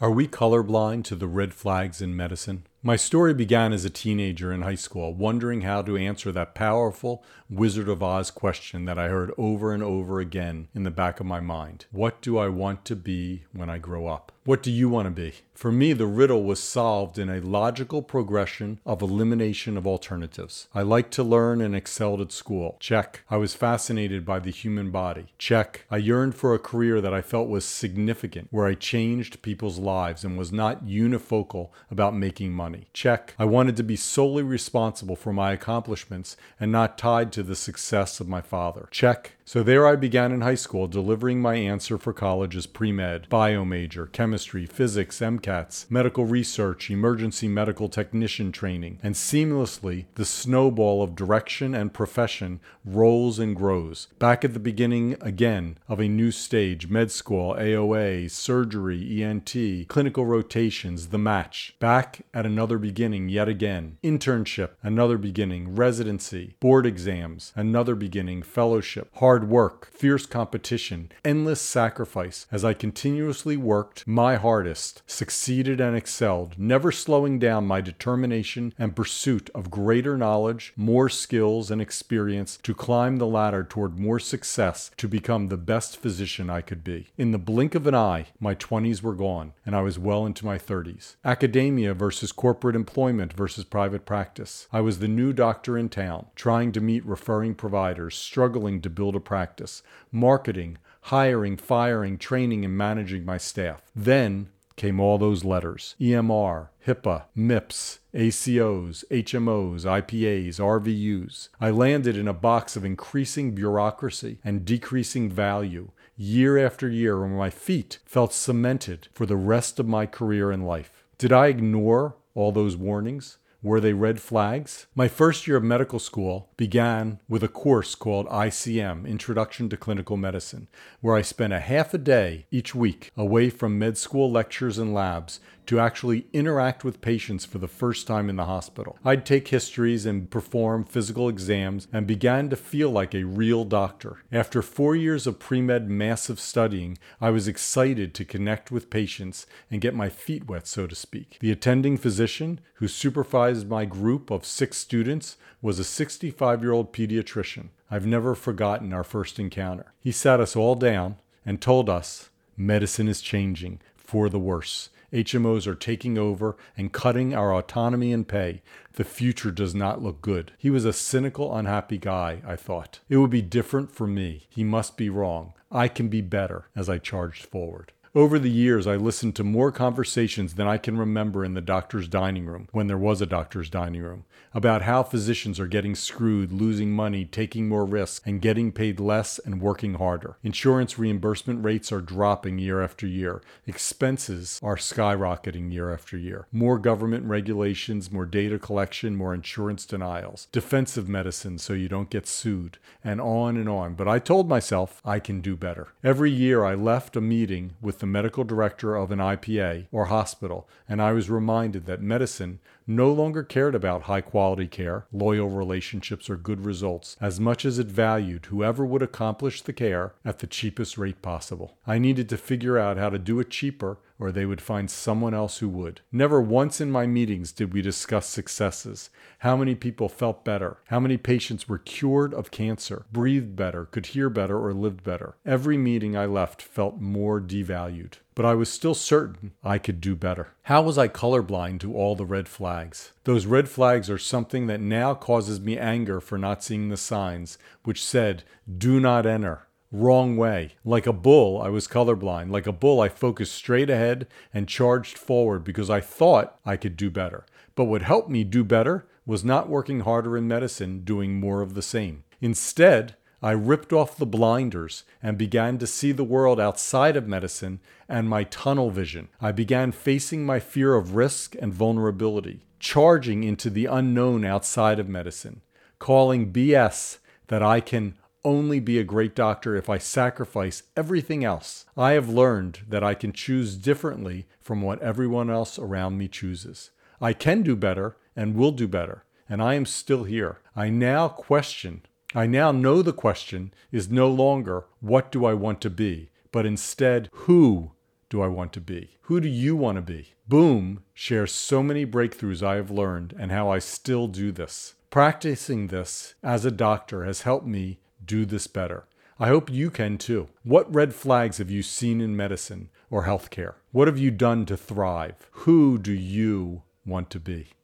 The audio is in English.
Are we colorblind to the red flags in medicine? My story began as a teenager in high school, wondering how to answer that powerful Wizard of Oz question that I heard over and over again in the back of my mind What do I want to be when I grow up? What do you want to be? For me, the riddle was solved in a logical progression of elimination of alternatives. I liked to learn and excelled at school. Check. I was fascinated by the human body. Check. I yearned for a career that I felt was significant, where I changed people's lives and was not unifocal about making money. Check. I wanted to be solely responsible for my accomplishments and not tied to the success of my father. Check. So there I began in high school, delivering my answer for college as pre med, bio major, chemistry, physics, MCATs, medical research, emergency medical technician training, and seamlessly the snowball of direction and profession rolls and grows. Back at the beginning again of a new stage med school, AOA, surgery, ENT, clinical rotations, the match. Back at another beginning yet again. Internship, another beginning, residency, board exams, another beginning, fellowship, hard hard work, fierce competition, endless sacrifice as I continuously worked my hardest, succeeded and excelled, never slowing down my determination and pursuit of greater knowledge, more skills and experience to climb the ladder toward more success to become the best physician I could be. In the blink of an eye, my 20s were gone and I was well into my 30s. Academia versus corporate employment versus private practice. I was the new doctor in town, trying to meet referring providers, struggling to build a practice, marketing, hiring, firing, training, and managing my staff. Then came all those letters EMR, HIPAA, MIPS, ACOs, HMOs, IPAs, RVUs. I landed in a box of increasing bureaucracy and decreasing value year after year where my feet felt cemented for the rest of my career and life. Did I ignore all those warnings? Were they red flags? My first year of medical school began with a course called ICM, Introduction to Clinical Medicine, where I spent a half a day each week away from med school lectures and labs to actually interact with patients for the first time in the hospital. I'd take histories and perform physical exams and began to feel like a real doctor. After four years of pre med massive studying, I was excited to connect with patients and get my feet wet, so to speak. The attending physician who supervised my group of six students was a 65 year old pediatrician. I've never forgotten our first encounter. He sat us all down and told us medicine is changing for the worse. HMOs are taking over and cutting our autonomy and pay. The future does not look good. He was a cynical, unhappy guy, I thought. It would be different for me. He must be wrong. I can be better as I charged forward. Over the years, I listened to more conversations than I can remember in the doctor's dining room, when there was a doctor's dining room, about how physicians are getting screwed, losing money, taking more risks, and getting paid less and working harder. Insurance reimbursement rates are dropping year after year. Expenses are skyrocketing year after year. More government regulations, more data collection, more insurance denials, defensive medicine so you don't get sued, and on and on. But I told myself I can do better. Every year I left a meeting with the medical director of an IPA or hospital, and I was reminded that medicine no longer cared about high quality care, loyal relationships, or good results as much as it valued whoever would accomplish the care at the cheapest rate possible. I needed to figure out how to do it cheaper or they would find someone else who would. Never once in my meetings did we discuss successes, how many people felt better, how many patients were cured of cancer, breathed better, could hear better, or lived better. Every meeting I left felt more devalued. But I was still certain I could do better. How was I colorblind to all the red flags? Those red flags are something that now causes me anger for not seeing the signs, which said, do not enter wrong way. Like a bull, I was colorblind. Like a bull, I focused straight ahead and charged forward because I thought I could do better. But what helped me do better was not working harder in medicine, doing more of the same. Instead, I ripped off the blinders and began to see the world outside of medicine and my tunnel vision. I began facing my fear of risk and vulnerability, charging into the unknown outside of medicine, calling BS that I can only be a great doctor if I sacrifice everything else. I have learned that I can choose differently from what everyone else around me chooses. I can do better and will do better, and I am still here. I now question, I now know the question is no longer what do I want to be, but instead who do I want to be? Who do you want to be? BOOMM shares so many breakthroughs I have learned and how I still do this. Practicing this as a doctor has helped me do this better. I hope you can too. What red flags have you seen in medicine or healthcare? What have you done to thrive? Who do you want to be?